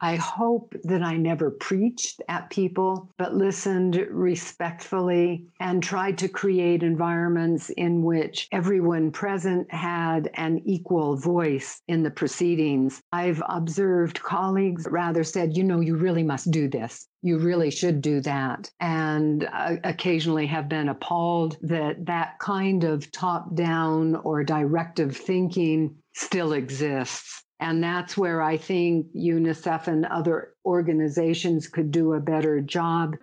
I hope that I never preached at people, but listened respectfully and tried to create environments in which everyone present had an equal voice in the proceedings. I've observed colleagues rather said, you know, you really must do this. You really should do that. And uh, occasionally have been appalled that that kind of top down or directive thinking still exists. And that's where I think UNICEF and other organizations could do a better job.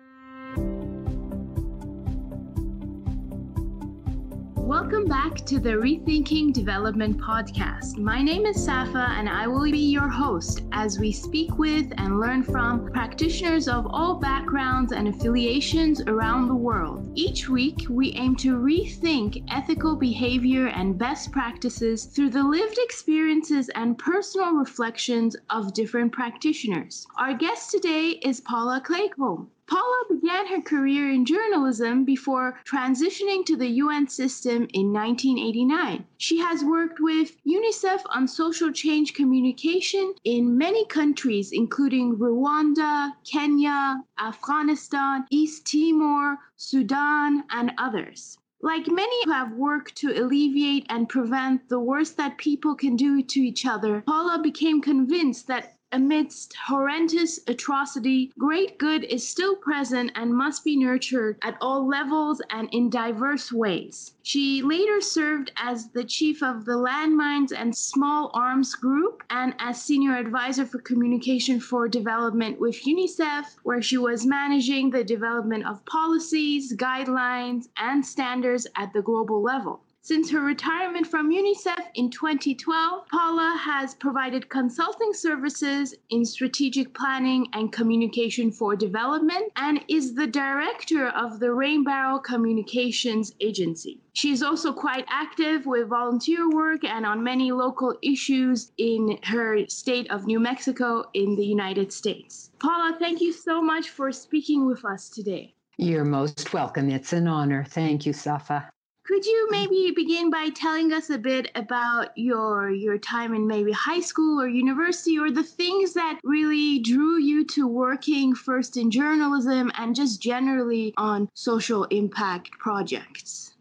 Welcome back to the Rethinking Development podcast. My name is Safa, and I will be your host as we speak with and learn from practitioners of all backgrounds and affiliations around the world. Each week, we aim to rethink ethical behavior and best practices through the lived experiences and personal reflections of different practitioners. Our guest today is Paula Claycomb. Paula began her career in journalism before transitioning to the UN system in 1989. She has worked with UNICEF on social change communication in many countries, including Rwanda, Kenya, Afghanistan, East Timor, Sudan, and others. Like many who have worked to alleviate and prevent the worst that people can do to each other, Paula became convinced that Amidst horrendous atrocity, great good is still present and must be nurtured at all levels and in diverse ways. She later served as the chief of the Landmines and Small Arms Group and as senior advisor for communication for development with UNICEF, where she was managing the development of policies, guidelines, and standards at the global level. Since her retirement from UNICEF in 2012, Paula has provided consulting services in strategic planning and communication for development and is the director of the Rain Barrel Communications Agency. She is also quite active with volunteer work and on many local issues in her state of New Mexico in the United States. Paula, thank you so much for speaking with us today. You're most welcome. It's an honor. Thank you, Safa. Could you maybe begin by telling us a bit about your your time in maybe high school or university or the things that really drew you to working first in journalism and just generally on social impact projects?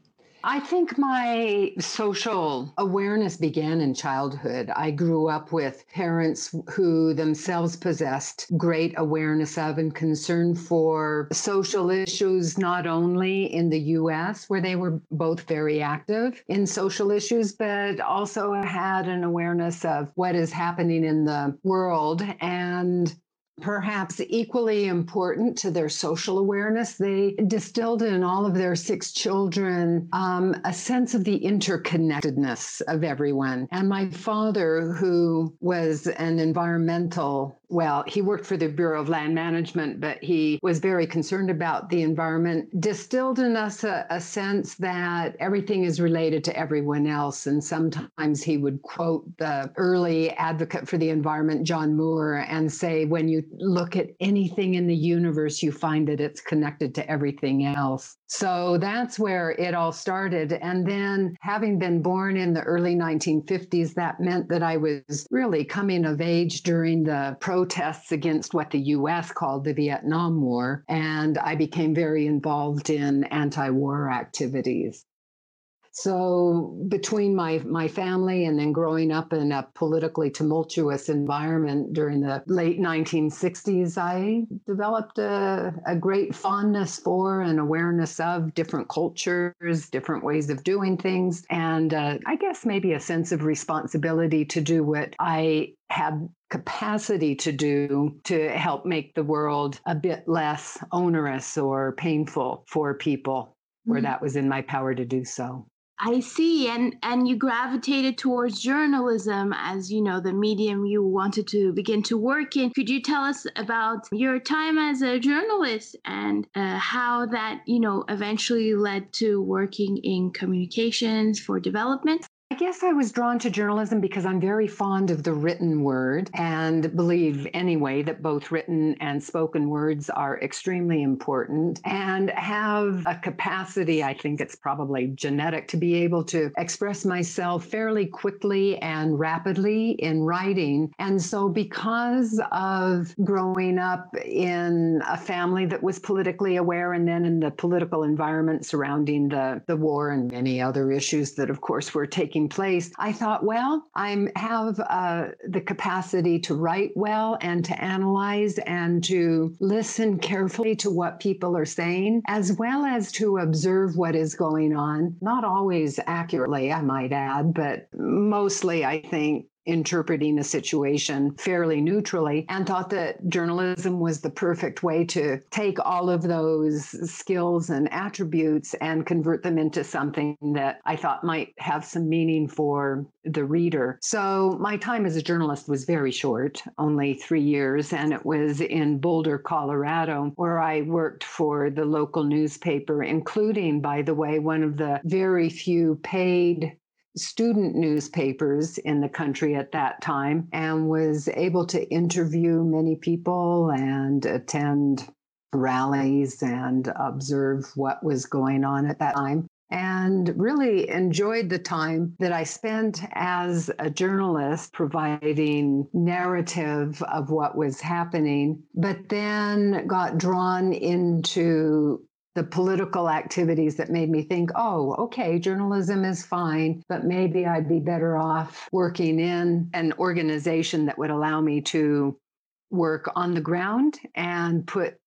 I think my social awareness began in childhood. I grew up with parents who themselves possessed great awareness of and concern for social issues, not only in the US, where they were both very active in social issues, but also had an awareness of what is happening in the world and Perhaps equally important to their social awareness, they distilled in all of their six children um, a sense of the interconnectedness of everyone. And my father, who was an environmental well, he worked for the Bureau of Land Management, but he was very concerned about the environment, distilled in us a, a, sense that everything is related to everyone else. And sometimes he would quote the early advocate for the environment, John Muir, and say, when you look at anything in the universe, you find that it's connected to everything else. So that's where it all started. And then, having been born in the early 1950s, that meant that I was really coming of age during the protests against what the US called the Vietnam War. And I became very involved in anti war activities. So between my my family and then growing up in a politically tumultuous environment during the late 1960s, I developed a, a great fondness for and awareness of different cultures, different ways of doing things, and uh, I guess maybe a sense of responsibility to do what I had capacity to do to help make the world a bit less onerous or painful for people where mm-hmm. that was in my power to do so. I see, and and you gravitated towards journalism as you know the medium you wanted to begin to work in. Could you tell us about your time as a journalist and uh, how that you know eventually led to working in communications for development? Guess I was drawn to journalism because I'm very fond of the written word and believe, anyway, that both written and spoken words are extremely important and have a capacity, I think it's probably genetic, to be able to express myself fairly quickly and rapidly in writing. And so, because of growing up in a family that was politically aware and then in the political environment surrounding the, the war and many other issues that, of course, were taking place, I thought, well, I have uh, the capacity to write well and to analyze and to listen carefully to what people are saying, as well as to observe what is going on. Not always accurately, I might add, but mostly, I think, interpreting a situation fairly neutrally and thought that journalism was the perfect way to take all of those skills and attributes and convert them into something that I thought might have some meaning for the reader. So my time as a journalist was very short, only three years, and it was in Boulder, Colorado, where I worked for the local newspaper, including, by the way, one of the very few paid student newspapers in the country at that time and was able to interview many people and attend rallies and observe what was going on at that time. And really enjoyed the time that I spent as a journalist providing narrative of what was happening, but then got drawn into the political activities that made me think, oh, okay, journalism is fine, but maybe I'd be better off working in an organization that would allow me to work on the ground and put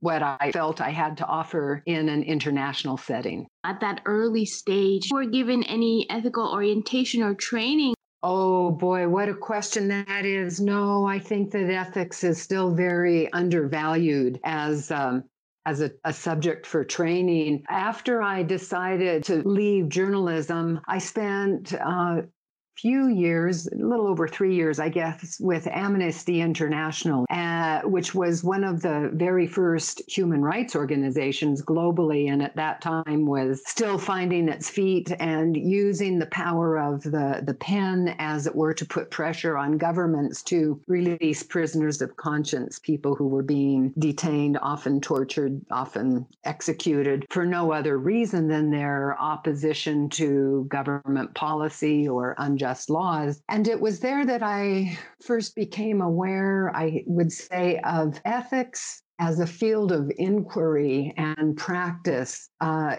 what I felt I had to offer in an international setting. At that early stage, were given any ethical orientation or training Oh boy, what a question that is. No, I think that ethics is still very undervalued as um, as a, a, subject for training. After I decided to leave journalism, I spent uh, few years, a little over three years, I guess, with Amnesty International, uh, which was one of the very first human rights organizations globally, and at that time was still finding its feet and using the power of the, the pen, as it were, to put pressure on governments to release prisoners of conscience, people who were being detained, often tortured, often executed for no other reason than their opposition to government policy or unjust just laws. And it was there that I first became aware, I would say, of ethics as a field of inquiry and practice uh,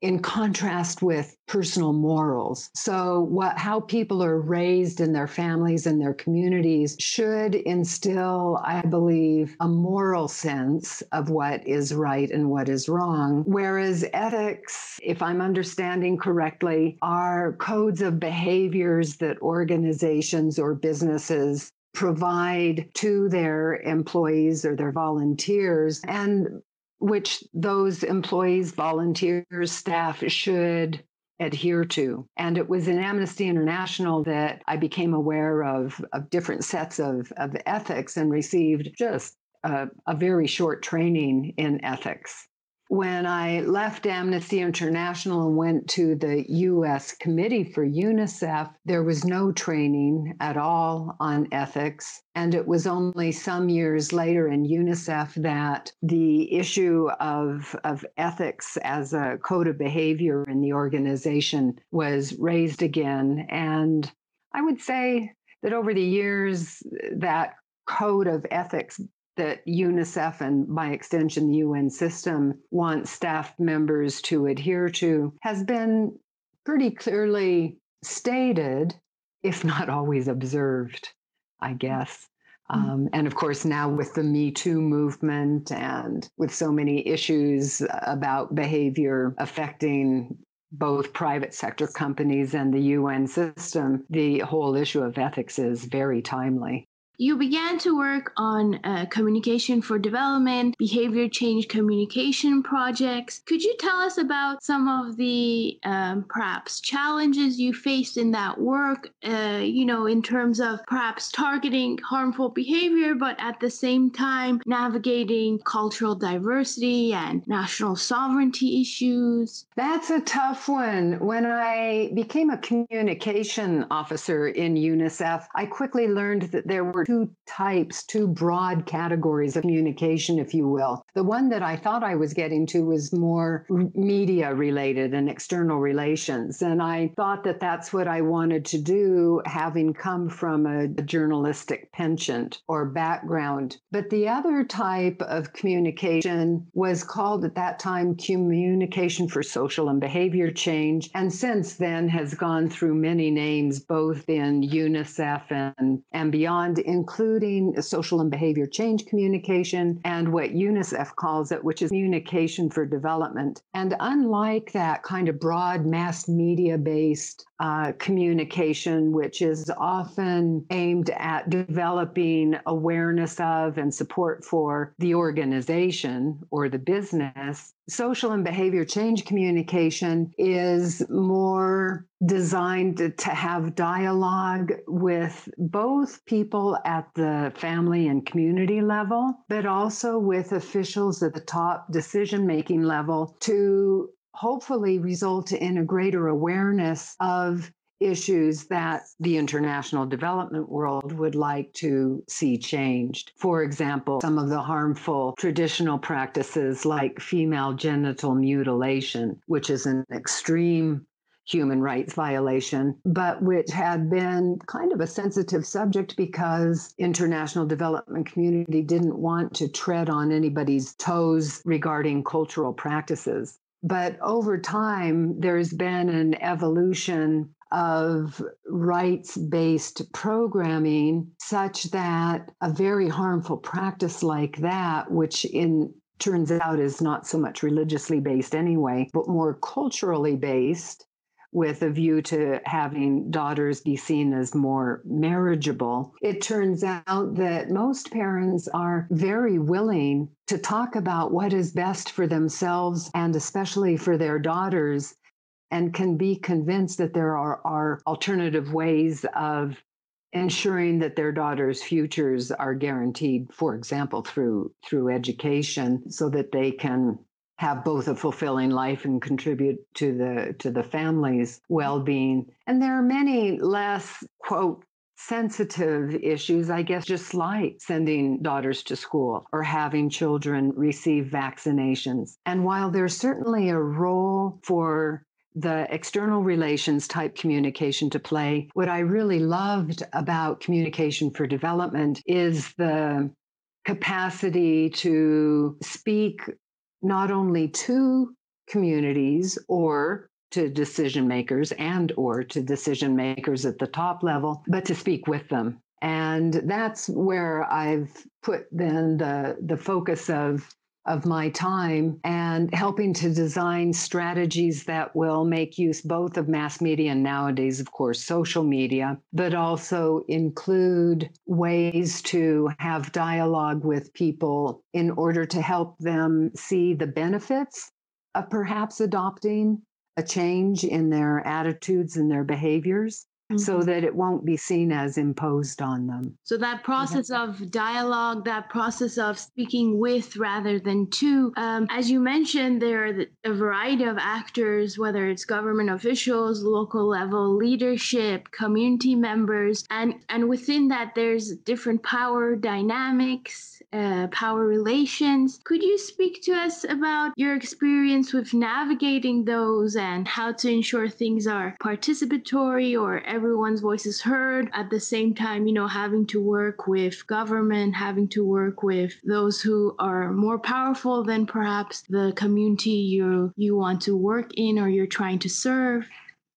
in contrast with personal morals. So what how people are raised in their families and their communities should instill, I believe, a moral sense of what is right and what is wrong. Whereas ethics, if I'm understanding correctly, are codes of behaviors that organizations or businesses provide to their employees or their volunteers. And which those employees, volunteers, staff should adhere to. And it was in Amnesty International that I became aware of, of different sets of, of ethics and received just a, a very short training in ethics. When I left Amnesty International and went to the US Committee for UNICEF, there was no training at all on ethics. And it was only some years later in UNICEF that the issue of, of ethics as a code of behavior in the organization was raised again. And I would say that over the years, that code of ethics that UNICEF and by extension the UN system wants staff members to adhere to has been pretty clearly stated, if not always observed, I guess. Mm-hmm. Um, and of course, now with the Me Too movement and with so many issues about behavior affecting both private sector companies and the UN system, the whole issue of ethics is very timely. You began to work on uh, communication for development, behavior change communication projects. Could you tell us about some of the um, perhaps challenges you faced in that work, uh, you know, in terms of perhaps targeting harmful behavior, but at the same time navigating cultural diversity and national sovereignty issues? That's a tough one. When I became a communication officer in UNICEF, I quickly learned that there were two types, two broad categories of communication, if you will. The one that I thought I was getting to was more media related and external relations. And I thought that that's what I wanted to do, having come from a journalistic penchant or background. But the other type of communication was called at that time communication for social and behavior change. And since then has gone through many names, both in UNICEF and, and beyond, including social and behavior change communication and what UNICEF calls it, which is communication for development. And unlike that kind of broad mass media based uh, communication, which is often aimed at developing awareness of and support for the organization or the business. Social and behavior change communication is more designed to have dialogue with both people at the family and community level, but also with officials at the top decision making level to hopefully result in a greater awareness of issues that the international development world would like to see changed. For example, some of the harmful traditional practices like female genital mutilation, which is an extreme human rights violation, but which had been kind of a sensitive subject because international development community didn't want to tread on anybody's toes regarding cultural practices. But over time, there's been an evolution of rights based programming such that a very harmful practice like that, which in turns out is not so much religiously based anyway, but more culturally based, with a view to having daughters be seen as more marriageable. It turns out that most parents are very willing to talk about what is best for themselves and especially for their daughters and can be convinced that there are, are alternative ways of ensuring that their daughters' futures are guaranteed, for example, through through education, so that they can have both a fulfilling life and contribute to the to the family's well-being. And there are many less quote sensitive issues i guess just like sending daughters to school or having children receive vaccinations. And while there's certainly a role for the external relations type communication to play. What i really loved about communication for development is the capacity to speak not only to communities or to decision makers and or to decision makers at the top level but to speak with them. And that's where i've put then the the focus of of my time and helping to design strategies that will make use both of mass media and nowadays, of course, social media, but also include ways to have dialogue with people in order to help them see the benefits of perhaps adopting a change in their attitudes and their behaviors mm-hmm. so that it won't be seen as imposed on them. So, that process of dialogue, that process of speaking with rather than to, um, as you mentioned, there are a variety of actors, whether it's government officials, local level leadership, community members, and, and within that, there's different power dynamics uh, power relations. Could you speak to us about your experience with navigating those and how to ensure things are participatory or everyone's voice is heard at the same time, you know, having to work with government, having to work with those who are more powerful than perhaps the community you you want to work in or you're trying to serve?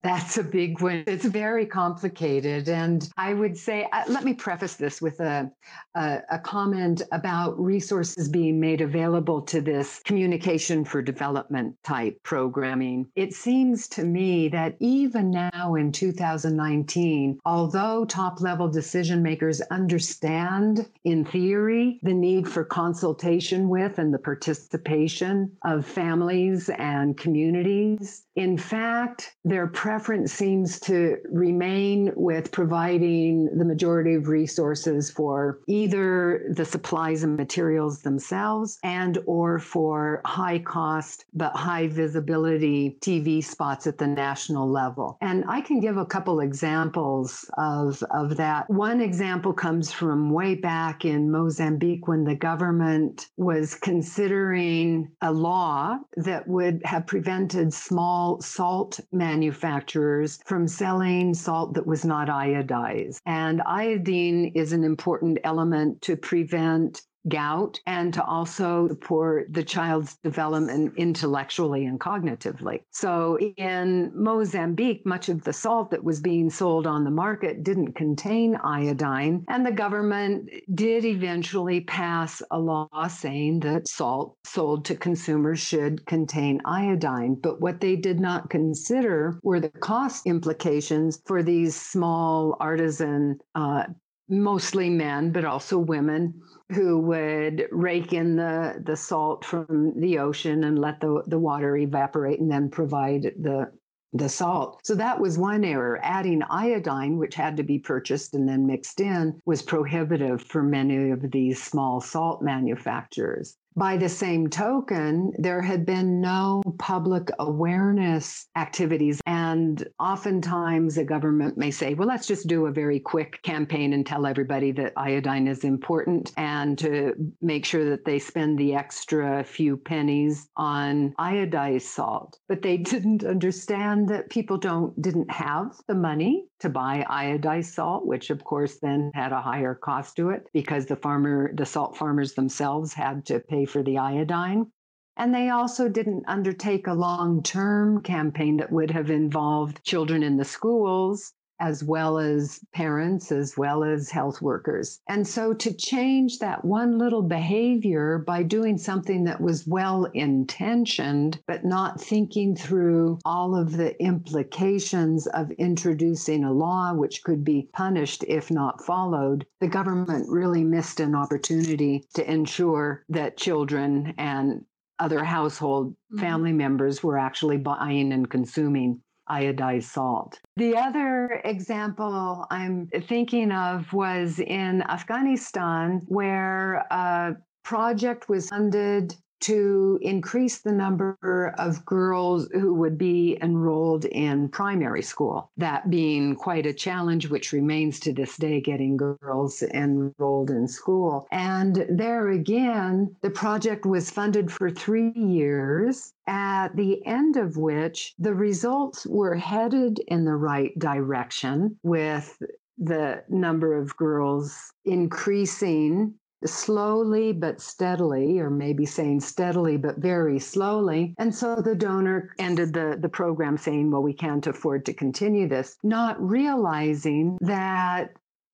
That's a big one. It's very complicated. And I would say, uh, let me preface this with a, a, a, comment about resources being made available to this communication for development type programming. It seems to me that even now in 2019, although top level decision makers understand in theory the need for consultation with and the participation of families and communities, in fact, their preference seems to remain with providing the majority of resources for either the supplies and materials themselves and or for high cost but high visibility TV spots at the national level. And I can give a couple examples of, of that. One example comes from way back in Mozambique when the government was considering a law that would have prevented small salt manufacturers from selling salt that was not iodized. And iodine is an important element to prevent goiter and to also support the child's development intellectually and cognitively. So in Mozambique, much of the salt that was being sold on the market didn't contain iodine. And the government did eventually pass a law saying that salt sold to consumers should contain iodine. But what they did not consider were the cost implications for these small artisan uh, mostly men, but also women who would rake in the, the salt from the ocean and let the, the water evaporate and then provide the the salt. So that was one error. Adding iodine, which had to be purchased and then mixed in, was prohibitive for many of these small salt manufacturers. By the same token, there had been no public awareness activities. And oftentimes the government may say, well, let's just do a very quick campaign and tell everybody that iodine is important and to make sure that they spend the extra few pennies on iodized salt. But they didn't understand that people don't didn't have the money to buy iodized salt, which of course then had a higher cost to it because the farmer, the salt farmers themselves had to pay for the iodine. And they also didn't undertake a long term campaign that would have involved children in the schools as well as parents, as well as health workers. And so to change that one little behavior by doing something that was well intentioned, but not thinking through all of the implications of introducing a law which could be punished if not followed, the government really missed an opportunity to ensure that children and other household mm-hmm. family members were actually buying and consuming iodized salt. The other example I'm thinking of was in Afghanistan, where a project was funded to increase the number of girls who would be enrolled in primary school. That being quite a challenge, which remains to this day, getting girls enrolled in school. And there again, the project was funded for three years, at the end of which the results were headed in the right direction with the number of girls increasing slowly but steadily, or maybe saying steadily but very slowly. And so the donor ended the, the program saying, well, we can't afford to continue this, not realizing that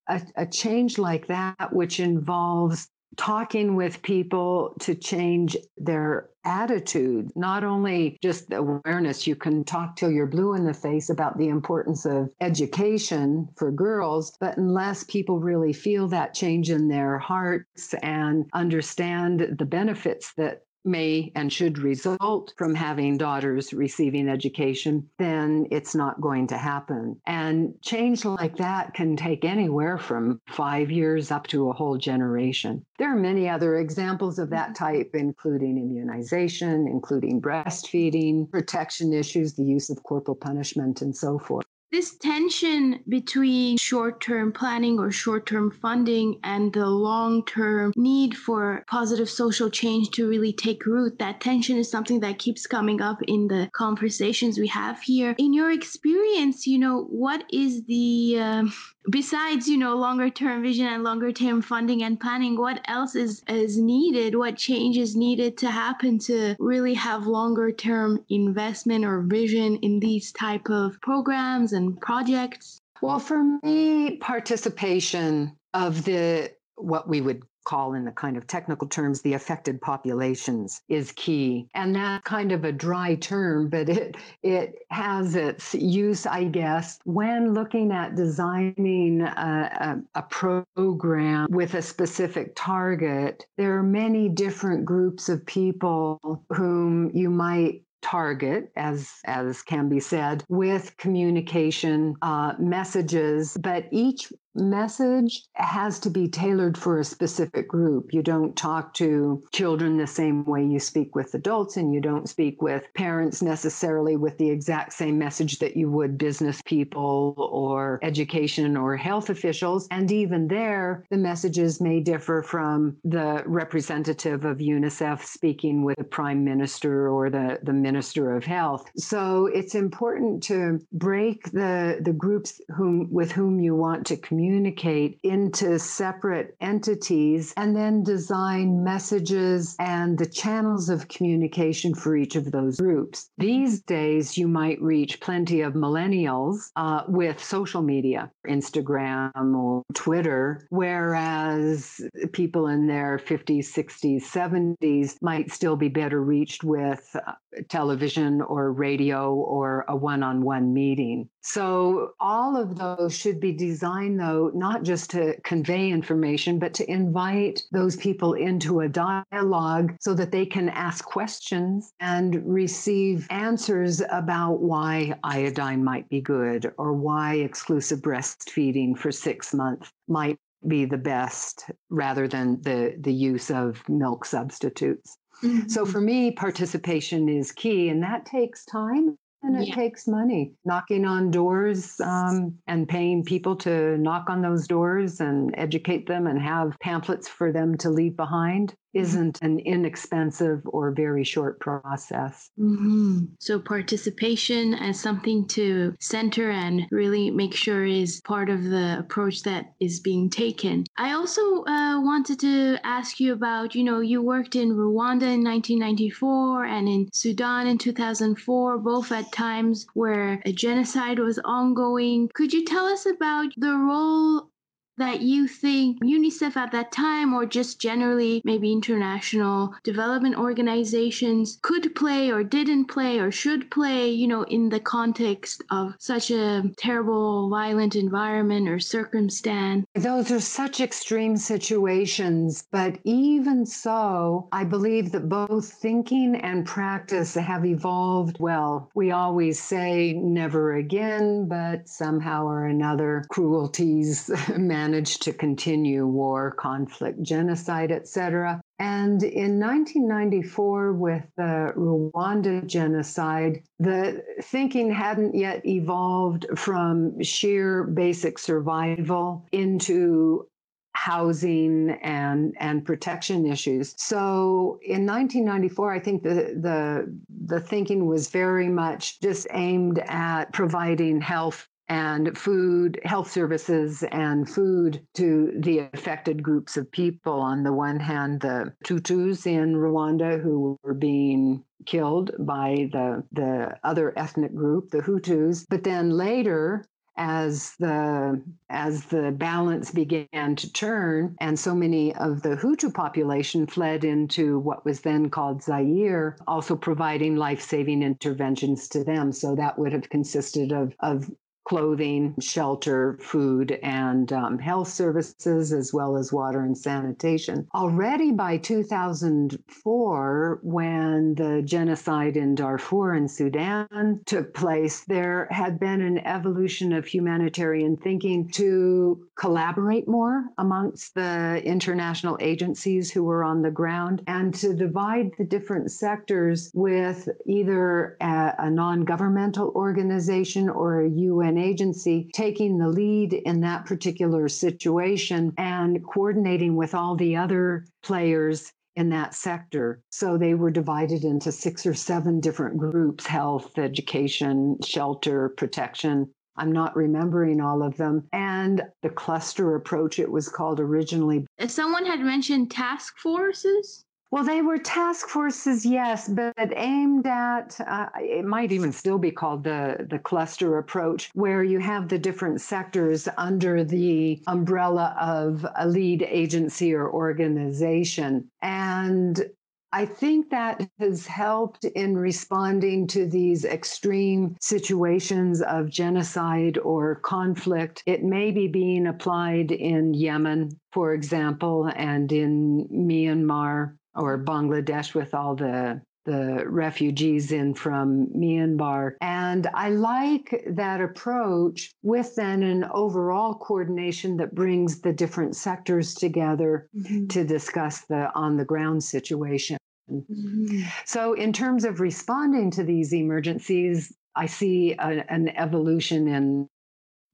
a, a change like that, which involves talking with people to change their attitude, not only just awareness. You can talk till you're blue in the face about the importance of education for girls, but unless people really feel that change in their hearts and understand the benefits that may and should result from having daughters receiving education, then it's not going to happen. And change like that can take anywhere from five years up to a whole generation. There are many other examples of that mm-hmm. type, including immunization, including breastfeeding, protection issues, the use of corporal punishment, and so forth. This tension between short term planning or short term funding and the long term need for positive social change to really take root, that tension is something that keeps coming up in the conversations we have here. In your experience, you know, what is the um, besides, you know, longer term vision and longer term funding and planning, what else is, is needed? What change is needed to happen to really have longer term investment or vision in these type of programs and projects? Well, for me, participation of the what we would call in the kind of technical terms the affected populations is key. And that's kind of a dry term but it it has its use i guess when looking at designing a, a, a program with a specific target. There are many different groups of people whom you might target, as as can be said, with communication uh, messages, but each message has to be tailored for a specific group. You don't talk to children the same way you speak with adults, and you don't speak with parents necessarily with the exact same message that you would business people or education or health officials. And even there, the messages may differ from the representative of UNICEF speaking with the prime minister or the, the minister of health. So it's important to break the, the groups whom, with whom you want to communicate communicate into separate entities and then design messages and the channels of communication for each of those groups. These days, you might reach plenty of millennials uh, with social media, Instagram or Twitter, whereas people in their 50s, 60s, 70s might still be better reached with uh, television or radio or a one on one meeting. So, all of those should be designed, though, not just to convey information, but to invite those people into a dialogue so that they can ask questions and receive answers about why iodine might be good or why exclusive breastfeeding for six months might be the best rather than the, the use of milk substitutes. Mm-hmm. So for me, participation is key, and that takes time and it yeah. takes money. Knocking on doors um, and paying people to knock on those doors and educate them and have pamphlets for them to leave behind. Isn't an inexpensive or very short process. Mm-hmm. So, participation as something to center and really make sure is part of the approach that is being taken. I also uh, wanted to ask you about you know, you worked in Rwanda in 1994 and in Sudan in 2004, both at times where a genocide was ongoing. Could you tell us about the role that you think UNICEF at that time, or just generally maybe international development organizations, could play or didn't play or should play, you know, in the context of such a terrible, violent environment or circumstance? Those are such extreme situations, but even so, I believe that both thinking and practice have evolved well. We always say never again, but somehow or another, cruelties managed to continue war, conflict, genocide, etc. And in 1994, with the Rwanda genocide, the thinking hadn't yet evolved from sheer basic survival into housing and and protection issues. So in 1994, I think the the the thinking was very much just aimed at providing health and food, health services, and food to the affected groups of people. On the one hand, the Tutsis in Rwanda who were being killed by the, the other ethnic group, the Hutus. But then later, as the as the balance began to turn and so many of the Hutu population fled into what was then called Zaire also providing life-saving interventions to them so that would have consisted of of clothing, shelter, food, and um, health services, as well as water and sanitation. Already by 2004, when the genocide in Darfur and Sudan took place, there had been an evolution of humanitarian thinking to collaborate more amongst the international agencies who were on the ground and to divide the different sectors with either a, a non governmental organization or a UN agency taking the lead in that particular situation and coordinating with all the other players in that sector. So they were divided into six or seven different groups health, education, shelter, protection, I'm not remembering all of them. And the cluster approach, it was called originally. If someone had mentioned task forces. Well, they were task forces, yes, but aimed at, uh, it might even still be called the, the cluster approach, where you have the different sectors under the umbrella of a lead agency or organization. And I think that has helped in responding to these extreme situations of genocide or conflict. It may be being applied in Yemen, for example, and in Myanmar or Bangladesh with all the the refugees in from Myanmar. And I like that approach with then an overall coordination that brings the different sectors together mm-hmm. to discuss the on the ground situation. Mm-hmm. So, in terms of responding to these emergencies, I see a, an evolution in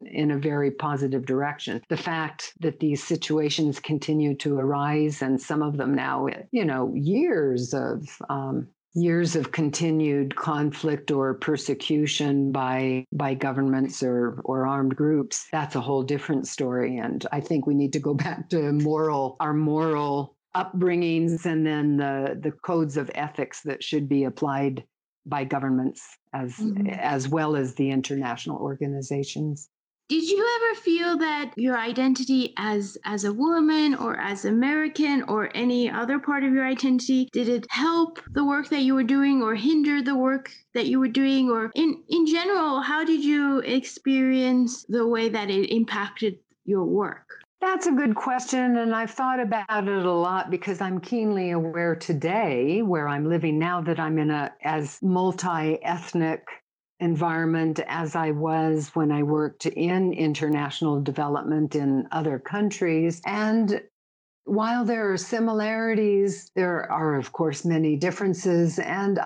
in a very positive direction. The fact that these situations continue to arise, and some of them now, you know, years of um, years of continued conflict or persecution by by governments or or armed groups that's a whole different story and i think we need to go back to moral our moral upbringings and then the the codes of ethics that should be applied by governments as mm-hmm. as well as the international organizations did you ever feel that your identity as as a woman or as American or any other part of your identity did it help the work that you were doing or hinder the work that you were doing or in in general how did you experience the way that it impacted your work? That's a good question. And I've thought about it a lot because I'm keenly aware today, where I'm living now, that I'm in a as multi ethnic environment as I was when I worked in international development in other countries. And while there are similarities, there are, of course, many differences. And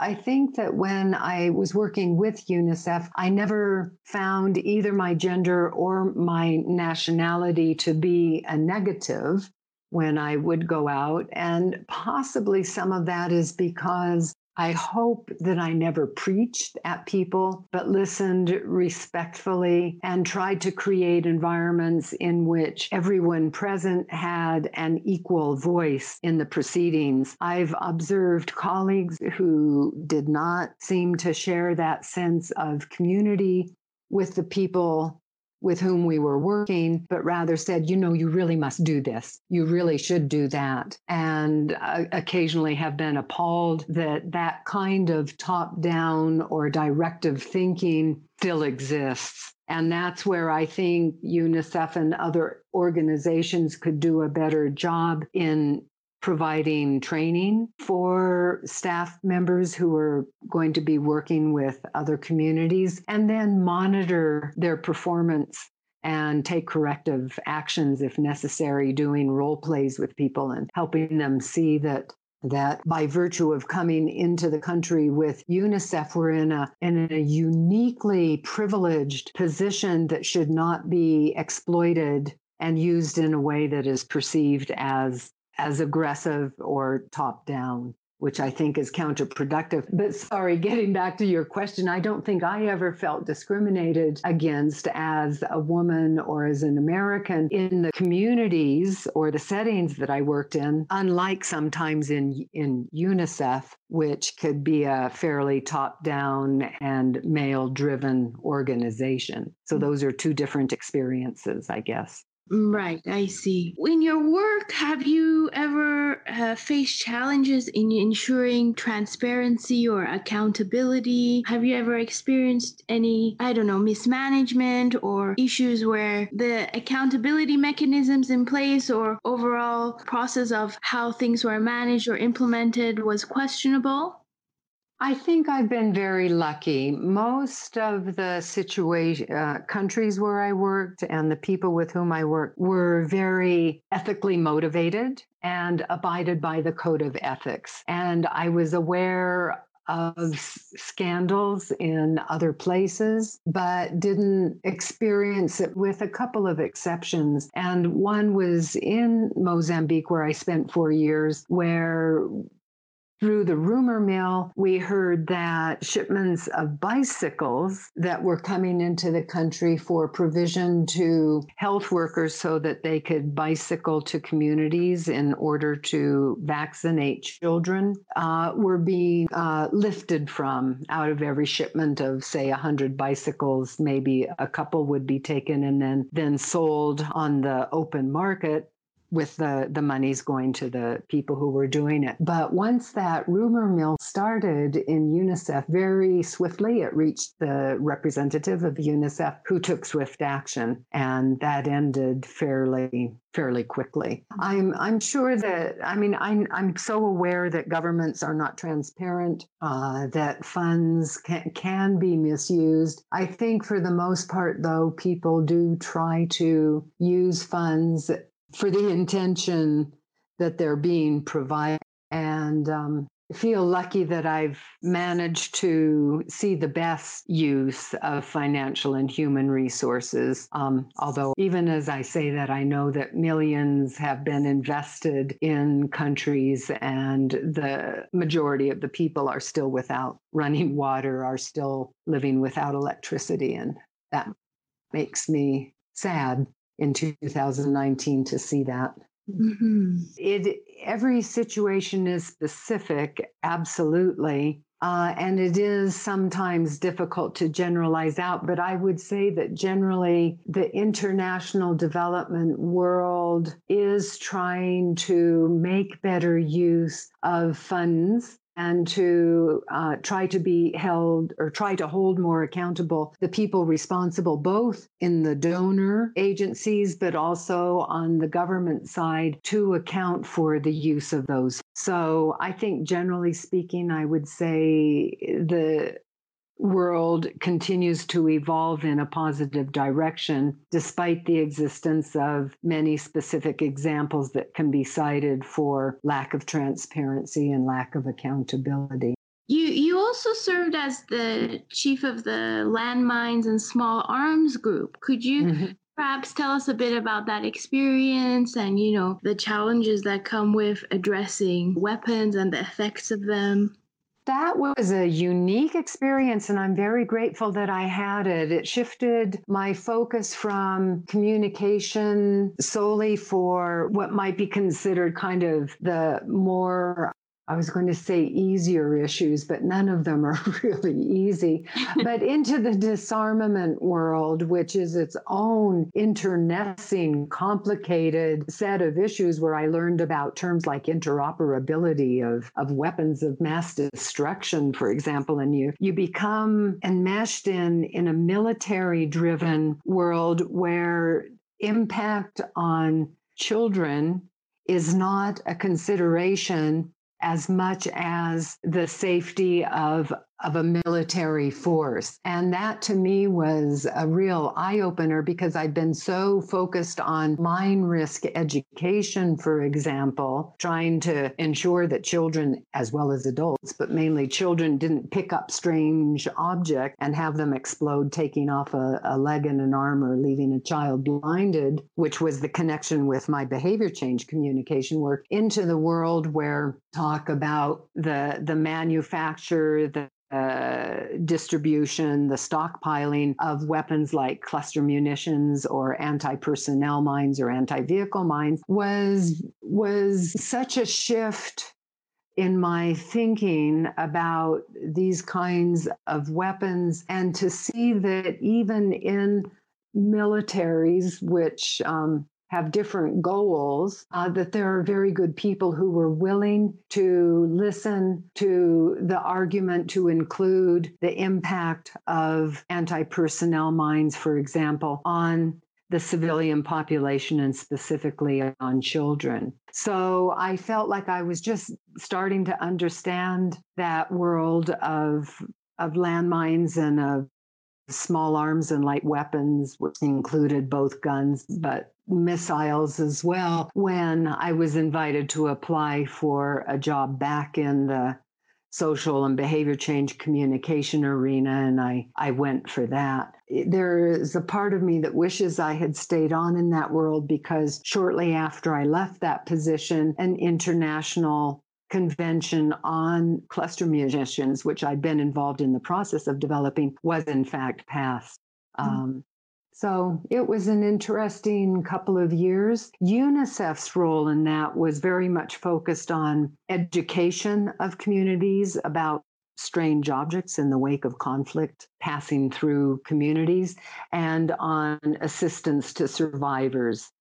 I think that when I was working with UNICEF, I never found either my gender or my nationality to be a negative when I would go out. And possibly some of that is because I hope that I never preached at people, but listened respectfully and tried to create environments in which everyone present had an equal voice in the proceedings. I've observed colleagues who did not seem to share that sense of community with the people with whom we were working, but rather said, you know, you really must do this. You really should do that. And uh, occasionally have been appalled that that kind of top down or directive thinking still exists. And that's where I think UNICEF and other organizations could do a better job in providing training for staff members who are going to be working with other communities and then monitor their performance and take corrective actions if necessary doing role plays with people and helping them see that that by virtue of coming into the country with UNICEF, we're in a in a uniquely privileged position that should not be exploited and used in a way that is perceived as as aggressive or top down, which I think is counterproductive. But sorry, getting back to your question, I don't think I ever felt discriminated against as a woman or as an American in the communities or the settings that I worked in, unlike sometimes in, in UNICEF, which could be a fairly top down and male driven organization. So mm. those are two different experiences, I guess. Right, I see. In your work, have you ever uh, faced challenges in ensuring transparency or accountability? Have you ever experienced any, I don't know, mismanagement or issues where the accountability mechanisms in place or overall process of how things were managed or implemented was questionable? I think I've been very lucky. Most of the situation uh, countries where I worked and the people with whom I worked were very ethically motivated and abided by the code of ethics. And I was aware of scandals in other places, but didn't experience it with a couple of exceptions. And one was in Mozambique, where I spent four years, where through the rumor mill, we heard that shipments of bicycles that were coming into the country for provision to health workers so that they could bicycle to communities in order to vaccinate children uh, were being uh, lifted from out of every shipment of, say, 100 bicycles. Maybe a couple would be taken and then, then sold on the open market with the the monies going to the people who were doing it. But once that rumor mill started in UNICEF, very swiftly it reached the representative of UNICEF who took swift action, and that ended fairly fairly quickly. I'm I'm sure that I mean I'm I'm so aware that governments are not transparent, uh, that funds can can be misused. I think for the most part, though, people do try to use funds for the intention that they're being provided. And um, feel lucky that I've managed to see the best use of financial and human resources. Um, although, even as I say that, I know that millions have been invested in countries, and the majority of the people are still without running water, are still living without electricity. And that makes me sad in 2019 to see that. Mm-hmm. It every situation is specific, absolutely. Uh, and it is sometimes difficult to generalize out, but I would say that generally the international development world is trying to make better use of funds and to uh, try to be held or try to hold more accountable the people responsible, both in the donor agencies, but also on the government side to account for the use of those. So I think generally speaking, I would say the world continues to evolve in a positive direction, despite the existence of many specific examples that can be cited for lack of transparency and lack of accountability. You you also served as the chief of the landmines and small arms group. Could you mm-hmm. perhaps tell us a bit about that experience and you know the challenges that come with addressing weapons and the effects of them? That was a unique experience, and I'm very grateful that I had it. It shifted my focus from communication solely for what might be considered kind of the more I was going to say easier issues, but none of them are really easy. but into the disarmament world, which is its own internecine, complicated set of issues where I learned about terms like interoperability of, of weapons of mass destruction, for example, and you you become enmeshed in in a military driven world where impact on children is not a consideration as much as the safety of of a military force. And that to me was a real eye opener because I'd been so focused on mine risk education, for example, trying to ensure that children, as well as adults, but mainly children, didn't pick up strange objects and have them explode, taking off a, a leg and an arm or leaving a child blinded, which was the connection with my behavior change communication work into the world where talk about the the manufacture, the uh, distribution, the stockpiling of weapons like cluster munitions or anti-personnel mines or anti-vehicle mines was was such a shift in my thinking about these kinds of weapons and to see that even in militaries which um, have different goals, uh, that there are very good people who were willing to listen to the argument to include the impact of anti personnel mines, for example, on the civilian population and specifically on children. So I felt like I was just starting to understand that world of of landmines and of small arms and light weapons, which included both guns, but missiles as well when I was invited to apply for a job back in the social and behavior change communication arena and I, I went for that. There is a part of me that wishes I had stayed on in that world because shortly after I left that position, an international convention on cluster munitions, which I'd been involved in the process of developing, was in fact passed. Mm-hmm. Um, so it was an interesting couple of years. UNICEF's role in that was very much focused on education of communities about strange objects in the wake of conflict passing through communities and on assistance to survivors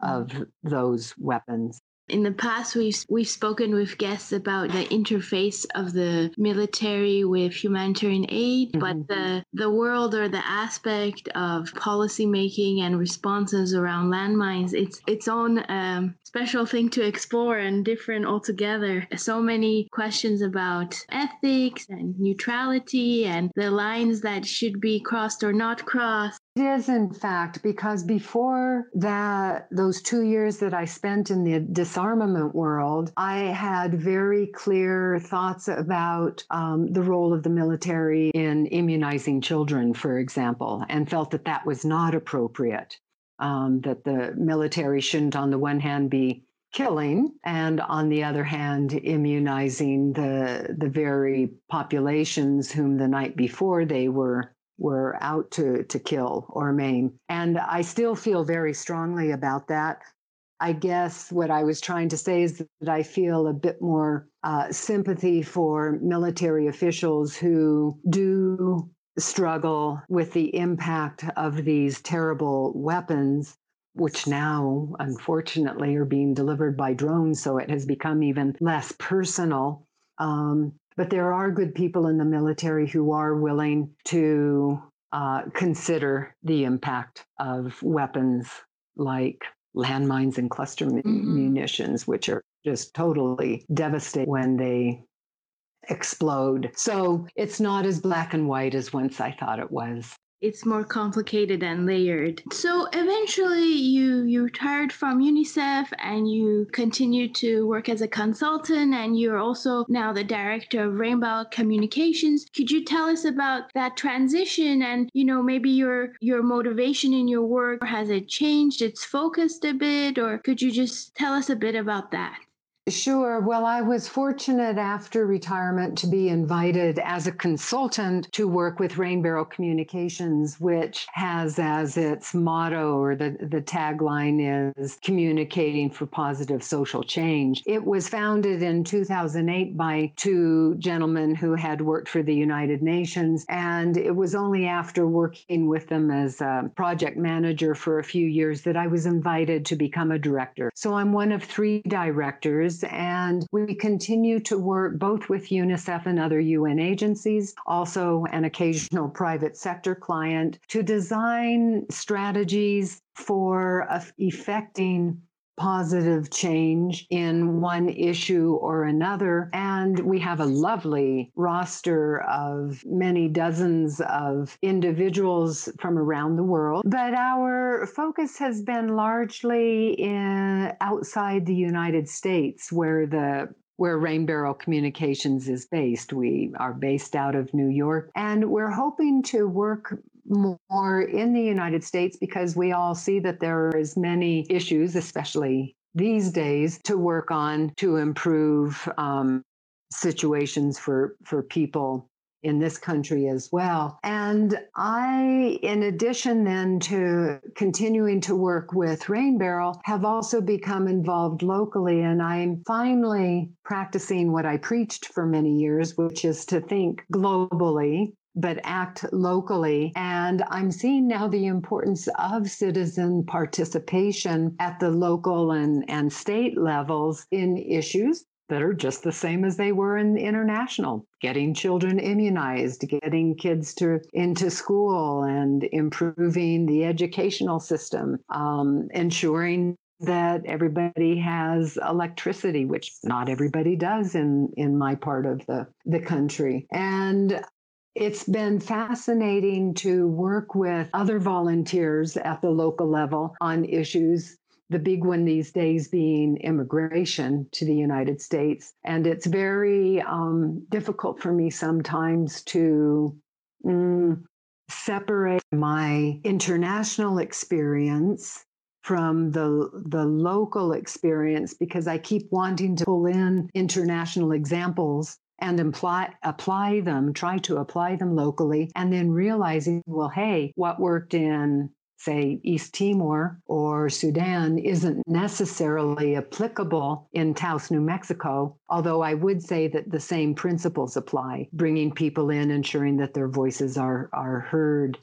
of mm. those weapons. In the past, we've, we've spoken with guests about the interface of the military with humanitarian aid, mm-hmm. but the, the world or the aspect of policymaking and responses around landmines, it's its own um, special thing to explore and different altogether. So many questions about ethics and neutrality and the lines that should be crossed or not crossed. It is, in fact, because before that, those two years that I spent in the disarmament world, I had very clear thoughts about um, the role of the military in immunizing children, for example, and felt that that was not appropriate. Um, that the military shouldn't, on the one hand, be killing and on the other hand immunizing the the very populations whom the night before they were were out to, to kill or maim. And I still feel very strongly about that. I guess what I was trying to say is that I feel a bit more uh, sympathy for military officials who do struggle with the impact of these terrible weapons, which now, unfortunately, are being delivered by drones. So it has become even less personal. Um, but there are good people in the military who are willing to uh, consider the impact of weapons like landmines and cluster mm-hmm. munitions, which are just totally devastating when they explode. So it's not as black and white as once I thought it was it's more complicated and layered. So eventually you you retired from UNICEF and you continued to work as a consultant and you're also now the director of Rain Barrel Communications. Could you tell us about that transition and you know maybe your your motivation in your work has it changed? It's focused a bit or could you just tell us a bit about that? Sure. Well, I was fortunate after retirement to be invited as a consultant to work with Rain Barrel Communications, which has as its motto or the, the tagline is communicating for positive social change. It was founded in 2008 by two gentlemen who had worked for the United Nations. And it was only after working with them as a project manager for a few years that I was invited to become a director. So I'm one of three directors and we continue to work both with UNICEF and other UN agencies, also an occasional private sector client, to design strategies for effecting positive change in one issue or another. And we have a lovely roster of many dozens of individuals from around the world. But our focus has been largely in outside the United States, where the where Rain Barrel Communications is based. We are based out of New York, and we're hoping to work more in the United States because we all see that there are as many issues, especially these days, to work on to improve um, situations for for people in this country as well. And I, in addition then to continuing to work with Rain Barrel, have also become involved locally. And I'm finally practicing what I preached for many years, which is to think globally but act locally. And I'm seeing now the importance of citizen participation at the local and, and state levels in issues that are just the same as they were in international getting children immunized getting kids to into school and improving the educational system um, ensuring that everybody has electricity which not everybody does in in my part of the the country and it's been fascinating to work with other volunteers at the local level on issues. The big one these days being immigration to the United States. And it's very um, difficult for me sometimes to mm, separate my international experience from the the local experience because I keep wanting to pull in international examples and apply apply them, try to apply them locally, and then realizing, well, hey, what worked in say East Timor or Sudan isn't necessarily applicable in Taos, New Mexico, although I would say that the same principles apply, bringing people in, ensuring that their voices are are heard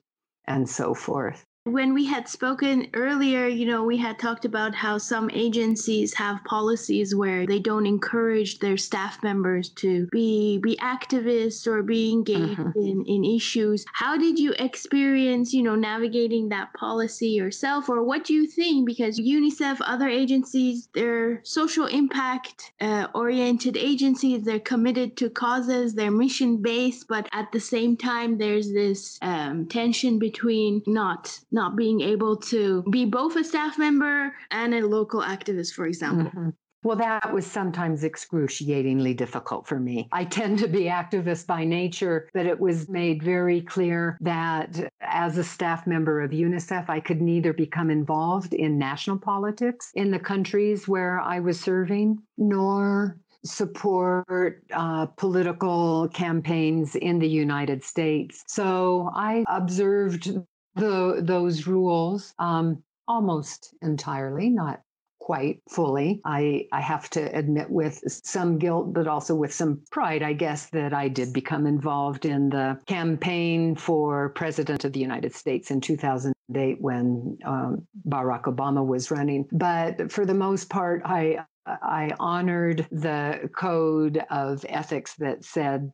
and so forth. When we had spoken earlier, you know, we had talked about how some agencies have policies where they don't encourage their staff members to be be activists or be engaged uh-huh. in, in issues. How did you experience, you know, navigating that policy yourself or what do you think? Because UNICEF, other agencies, they're social impact uh, oriented agencies, they're committed to causes, they're mission based, but at the same time, there's this um, tension between not not being able to be both a staff member and a local activist, for example. Mm-hmm. Well, that was sometimes excruciatingly difficult for me. I tend to be activist by nature, but it was made very clear that as a staff member of UNICEF, I could neither become involved in national politics in the countries where I was serving, nor support uh, political campaigns in the United States. So I observed the those rules um, almost entirely, not quite fully. I, I have to admit with some guilt, but also with some pride, I guess, that I did become involved in the campaign for President of the United States in 2008 when um, Barack Obama was running. But for the most part, I I honored the code of ethics that said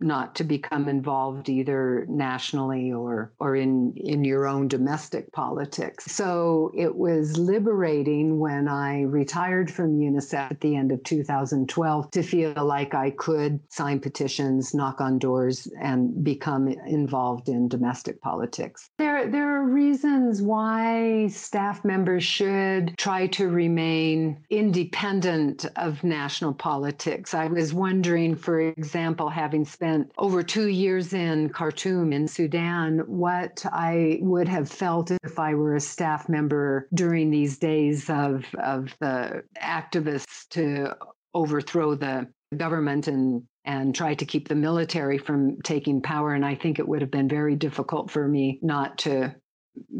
not to become involved either nationally or or in in your own domestic politics. So it was liberating when I retired from UNICEF at the end of 2012 to feel like I could sign petitions, knock on doors and become involved in domestic politics. There there are reasons why staff members should try to remain independent of national politics. I was wondering for example having spent spent over two years in Khartoum in Sudan, what I would have felt if I were a staff member during these days of, of the activists to overthrow the government and and try to keep the military from taking power. And i think it would have been very difficult for me not to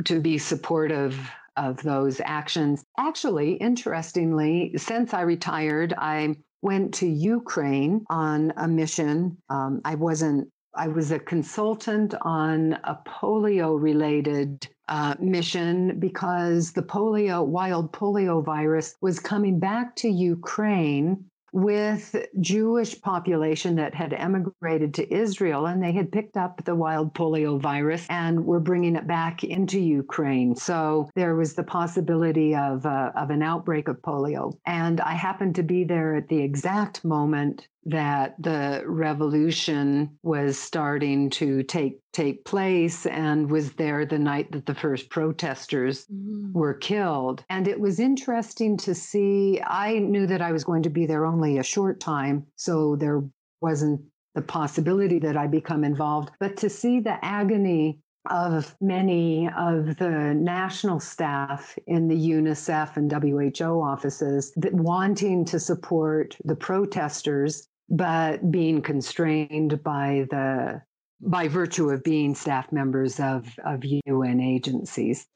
to be supportive of those actions. Actually interestingly since i retired i went to Ukraine on a mission. Um, I wasn't, I was a consultant on a polio related uh, mission because the polio, wild polio virus was coming back to Ukraine with Jewish population that had emigrated to Israel and they had picked up the wild polio virus and were bringing it back into Ukraine. So there was the possibility of, uh, of an outbreak of polio. And I happened to be there at the exact moment that the revolution was starting to take take place and was there the night that the first protesters mm-hmm. were killed and it was interesting to see i knew that i was going to be there only a short time so there wasn't the possibility that i become involved but to see the agony of many of the national staff in the UNICEF and WHO offices that wanting to support the protesters but being constrained by the by virtue of being staff members of, of UN agencies.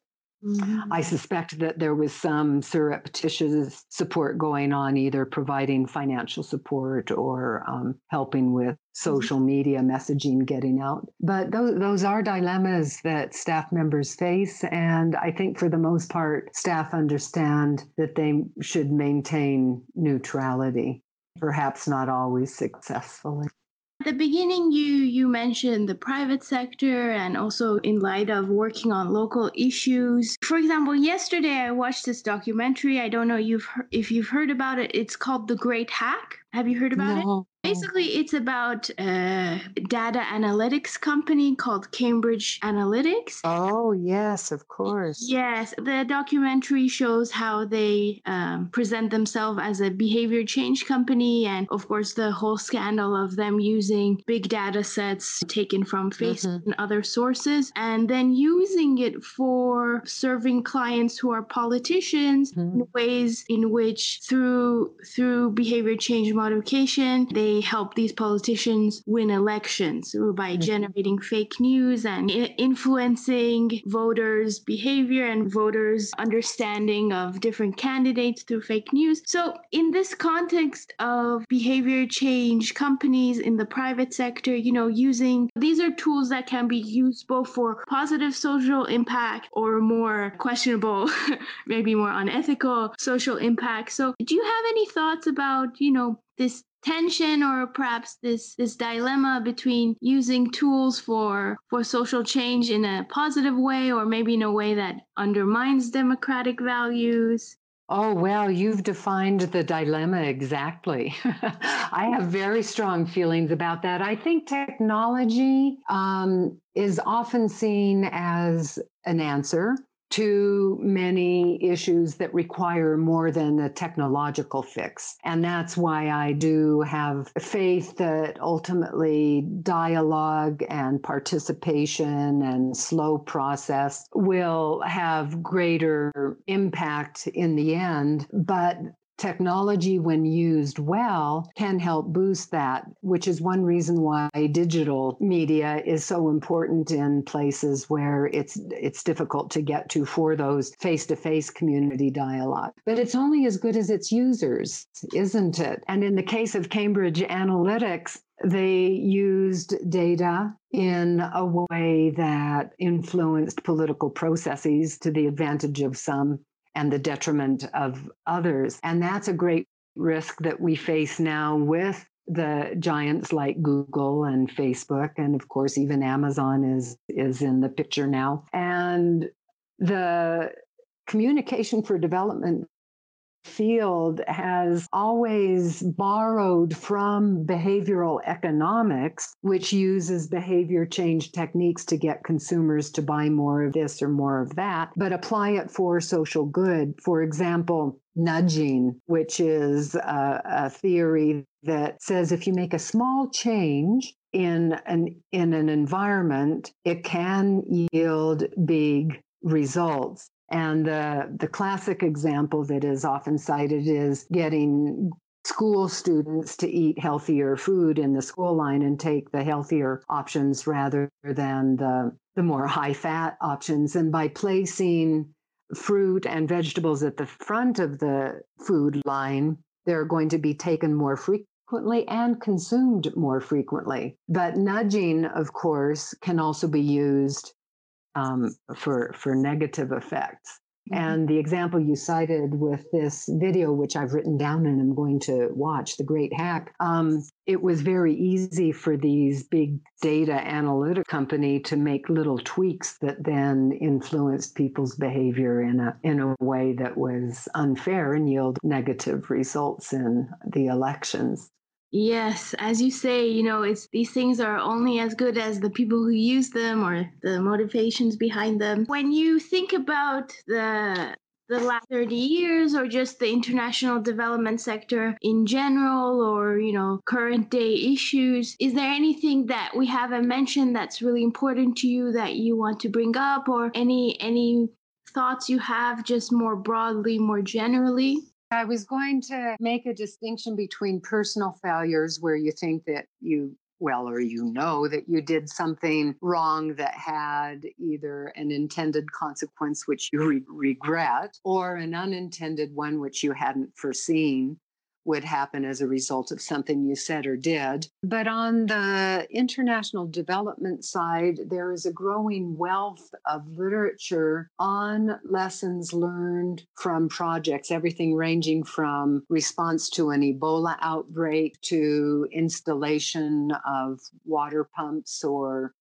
Mm-hmm. I suspect that there was some surreptitious support going on, either providing financial support or um, helping with mm-hmm. social mm-hmm. media messaging getting out. But those, those are dilemmas that staff members face. And I think for the most part, staff understand that they should maintain neutrality perhaps not always successfully. At the beginning, you you mentioned the private sector, and also in light of working on local issues. For example, yesterday I watched this documentary. I don't know you've if you've heard about it. It's called The Great Hack, Have you heard about No. it? Basically, it's about a data analytics company called Cambridge Analytica. Oh, yes, of course. Yes, the documentary shows how they um, present themselves as a behavior change company, and of course, the whole scandal of them using big data sets taken from Facebook Mhm. and other sources, and then using it for serving clients who are politicians Mhm. in ways in which, through through behavior change modification, they help these politicians win elections by Mhm. generating fake news and influencing voters' behavior and voters' understanding of different candidates through fake news. So, in this context of behavior change companies in the private sector, you know, using these are tools that can be used both for positive social impact or more questionable, maybe more unethical social impact. So, do you have any thoughts about, you know, this tension or perhaps this this dilemma between using tools for for social change in a positive way or maybe in a way that undermines democratic values Oh, well, you've defined the dilemma exactly. I have very strong feelings about that. I think technology um, is often seen as an answer to many issues that require more than a technological fix. And that's why I do have faith that ultimately dialogue and participation and slow process will have greater impact in the end. But technology, when used well, can help boost that, which is one reason why digital media is so important in places where it's it's difficult to get to for those face-to-face community dialogue. But it's only as good as its users, isn't it? And in the case of Cambridge Analytica, they used data in a way that influenced political processes to the advantage of some and the detriment of others. And that's a great risk that we face now with the giants like Google and Facebook and of course even Amazon is is in the picture now. And the communication for development field has always borrowed from behavioral economics, which uses behavior change techniques to get consumers to buy more of this or more of that, but apply it for social good. For example, nudging, which is a, a theory that says if you make a small change in an in an environment, it can yield big results. And the, the classic example that is often cited is getting school students to eat healthier food in the school line and take the healthier options rather than the, the more high fat options. And by placing fruit and vegetables at the front of the food line, they're going to be taken more frequently and consumed more frequently. But nudging, of course, can also be used um, for for negative effects. Mm-hmm. And the example you cited with this video, which I've written down and I'm going to watch, The Great Hack, um, it was very easy for these big data analytic company to make little tweaks that then influenced people's behavior in a in a way that was unfair and yield negative results in the elections. Yes, as you say, you know, it's these things are only as good as the people who use them or the motivations behind them. When you think about the the last 30 years or just the international development sector in general or you know current day issues is there anything that we haven't mentioned that's really important to you that you want to bring up or any any thoughts you have just more broadly more generally I was going to make a distinction between personal failures where you think that you, well, or you know that you did something wrong that had either an intended consequence which you re- regret or an unintended one which you hadn't foreseen would happen as a result of something you said or did. But on the international development side, there is a growing wealth of literature on lessons learned from projects, everything ranging from response to an Ebola outbreak to installation of water pumps or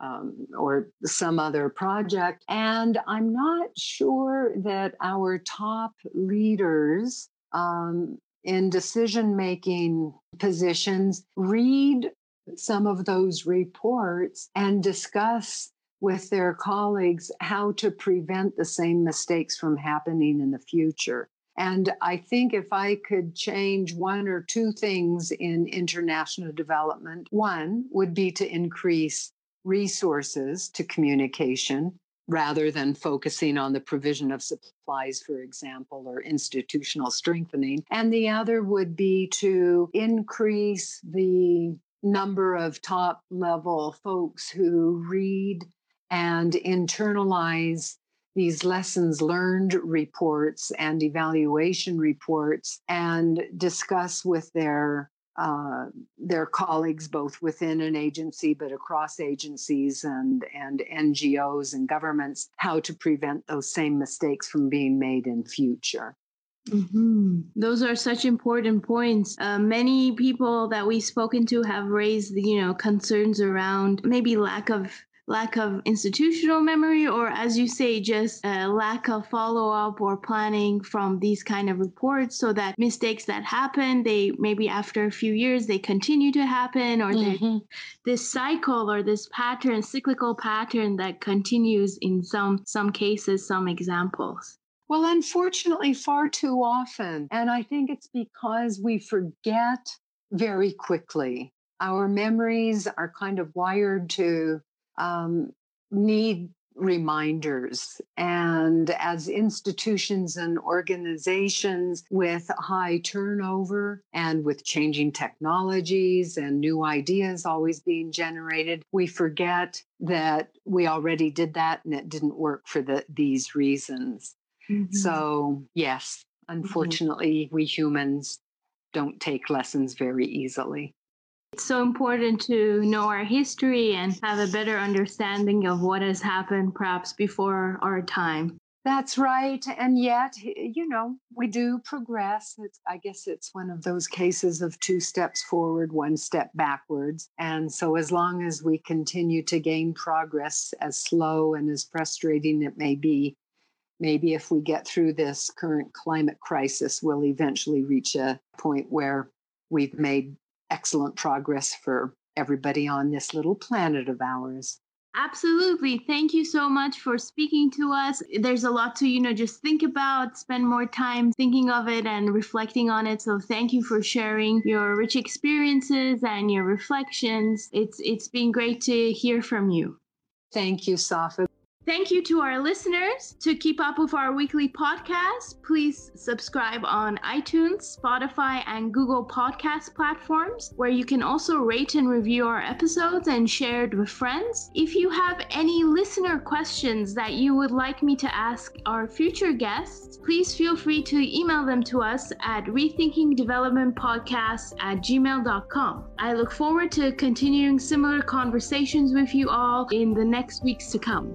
um, or some other project. And I'm not sure that our top leaders um, in decision making positions read some of those reports and discuss with their colleagues how to prevent the same mistakes from happening in the future. And I think if I could change one or two things in international development, one would be to increase resources to communication rather than focusing on the provision of supplies, for example, or institutional strengthening. And the other would be to increase the number of top level folks who read and internalize these lessons learned reports and evaluation reports and discuss with their uh, their colleagues both within an agency but across agencies and and NGOs and governments how to prevent those same mistakes from being made in future. Mm-hmm. Those are such important points. Uh, many people that we've spoken to have raised, you know, concerns around maybe lack of lack of institutional memory or as you say just a lack of follow-up or planning from these kind of reports so that mistakes that happen they maybe after a few years they continue to happen or mm-hmm. this cycle or this pattern cyclical pattern that continues in some some cases some examples well unfortunately far too often and i think it's because we forget very quickly our memories are kind of wired to um, need reminders. And as institutions and organizations with high turnover and with changing technologies and new ideas always being generated, we forget that we already did that and it didn't work for the, these reasons. Mm-hmm. So, yes, mm-hmm. unfortunately, mm-hmm. we humans don't take lessons very easily. It's so important to know our history and have a better understanding of what has happened perhaps before our time. That's right. And yet, you know, we do progress. It's, I guess it's one of those cases of two steps forward, one step backwards. And so, as long as we continue to gain progress, as slow and as frustrating it may be, maybe if we get through this current climate crisis, we'll eventually reach a point where we've made excellent progress for everybody on this little planet of ours. Absolutely. Thank you so much for speaking to us. There's a lot to, you know, just think about, spend more time thinking of it and reflecting on it. So thank you for sharing your rich experiences and your reflections. It's it's been great to hear from you. Thank you, Safa. Thank you to our listeners. To keep up with our weekly podcast, please subscribe on iTunes, Spotify, and Google Podcast platforms, where you can also rate and review our episodes and share it with friends. If you have any listener questions that you would like me to ask our future guests, please feel free to email them to us at rethinkingdevelopmentpodcast at gmail.com. I look forward to continuing similar conversations with you all in the next weeks to come.